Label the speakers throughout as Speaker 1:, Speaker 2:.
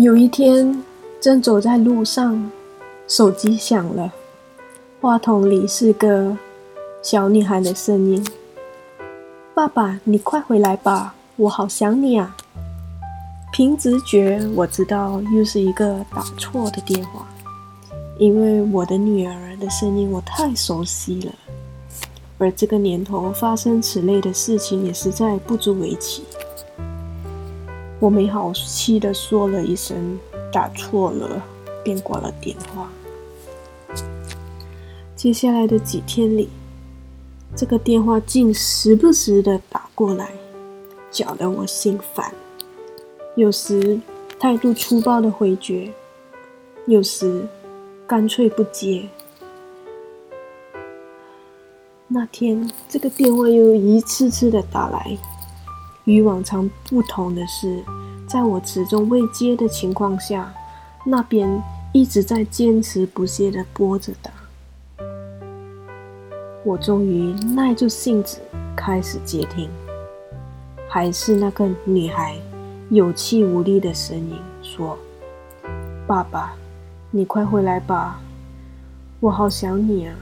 Speaker 1: 有一天，正走在路上，手机响了，话筒里是个小女孩的声音：“爸爸，你快回来吧，我好想你啊！”凭直觉，我知道又是一个打错的电话，因为我的女儿的声音我太熟悉了，而这个年头发生此类的事情也实在不足为奇。我没好气的说了一声“打错了”，便挂了电话。接下来的几天里，这个电话竟时不时的打过来，搅得我心烦。有时态度粗暴的回绝，有时干脆不接。那天，这个电话又一次次的打来。与往常不同的是，在我始终未接的情况下，那边一直在坚持不懈地拨着打。我终于耐住性子开始接听，还是那个女孩有气无力的声音说：“爸爸，你快回来吧，我好想你啊。”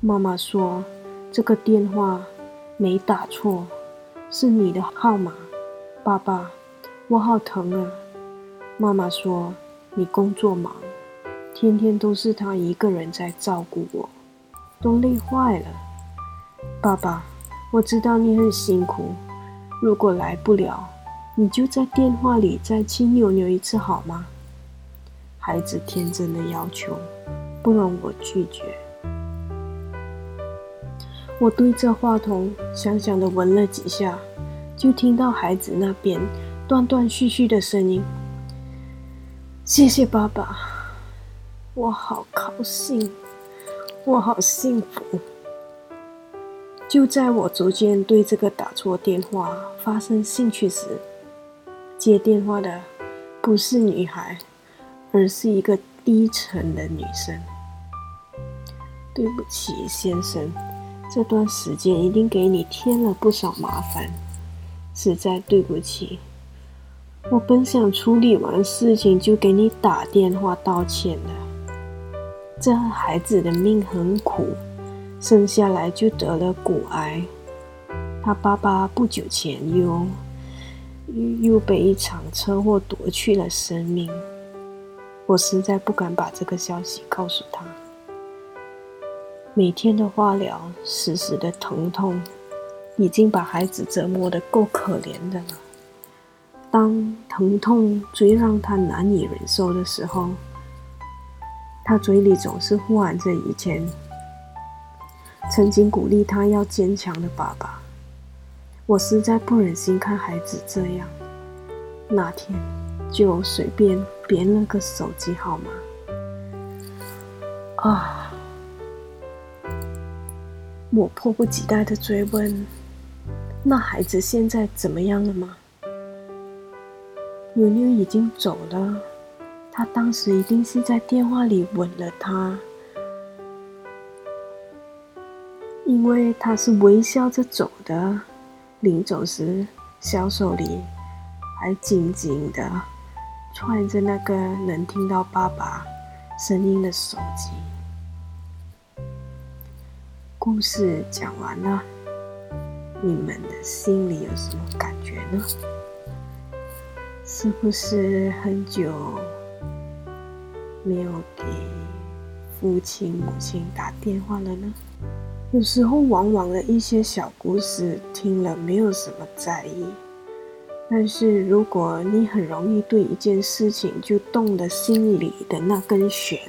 Speaker 1: 妈妈说：“这个电话没打错。”是你的号码，爸爸，我好疼啊！妈妈说你工作忙，天天都是他一个人在照顾我，都累坏了。爸爸，我知道你很辛苦，如果来不了，你就在电话里再亲扭扭一次好吗？孩子天真的要求，不容我拒绝。我对着话筒想想的闻了几下，就听到孩子那边断断续续的声音：“谢谢爸爸，我好高兴，我好幸福。”就在我逐渐对这个打错电话发生兴趣时，接电话的不是女孩，而是一个低沉的女生。对不起，先生。这段时间一定给你添了不少麻烦，实在对不起。我本想处理完事情就给你打电话道歉的。这孩子的命很苦，生下来就得了骨癌，他爸爸不久前又又被一场车祸夺去了生命。我实在不敢把这个消息告诉他。每天的化疗，时时的疼痛，已经把孩子折磨得够可怜的了。当疼痛最让他难以忍受的时候，他嘴里总是呼喊着以前曾经鼓励他要坚强的爸爸。我实在不忍心看孩子这样，那天就随便编了个手机号码。啊。我迫不及待的追问：“那孩子现在怎么样了吗？”妞妞已经走了，他当时一定是在电话里吻了她，因为他是微笑着走的，临走时小手里还紧紧的揣着那个能听到爸爸声音的手机。故事讲完了，你们的心里有什么感觉呢？是不是很久没有给父亲、母亲打电话了呢？有时候，往往的一些小故事听了没有什么在意，但是如果你很容易对一件事情就动了心里的那根弦，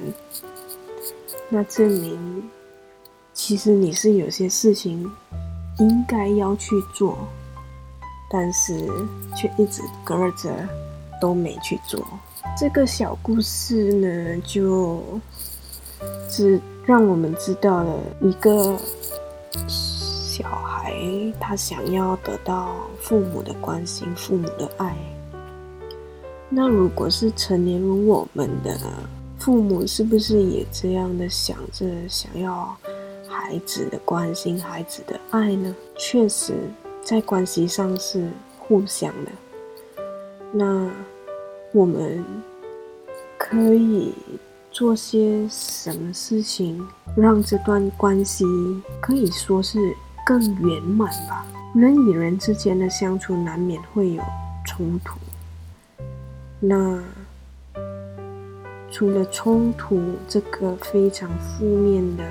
Speaker 1: 那证明。其实你是有些事情应该要去做，但是却一直搁着都没去做。这个小故事呢，就只让我们知道了一个小孩他想要得到父母的关心、父母的爱。那如果是成年如我们的父母，是不是也这样的想着想要？孩子的关心，孩子的爱呢？确实，在关系上是互相的。那我们可以做些什么事情，让这段关系可以说是更圆满吧？人与人之间的相处难免会有冲突，那除了冲突这个非常负面的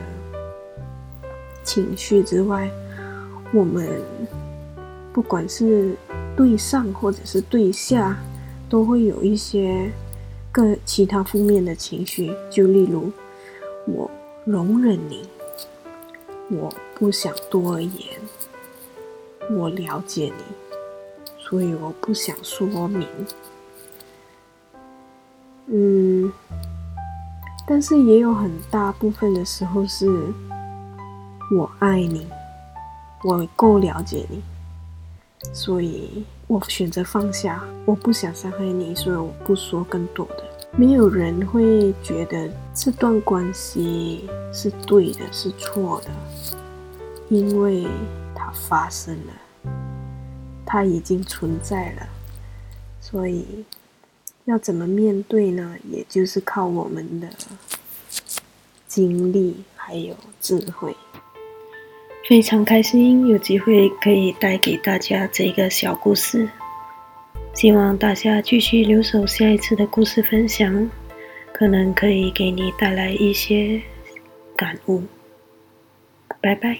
Speaker 1: 情绪之外，我们不管是对上或者是对下，都会有一些各其他负面的情绪。就例如，我容忍你，我不想多言。我了解你，所以我不想说明。嗯，但是也有很大部分的时候是，我爱你，我够了解你，所以我选择放下。我不想伤害你，所以我不说更多的。没有人会觉得这段关系是对的，是错的，因为它。发生了，它已经存在了，所以要怎么面对呢？也就是靠我们的经历还有智慧。非常开心有机会可以带给大家这个小故事，希望大家继续留守下一次的故事分享，可能可以给你带来一些感悟。拜拜。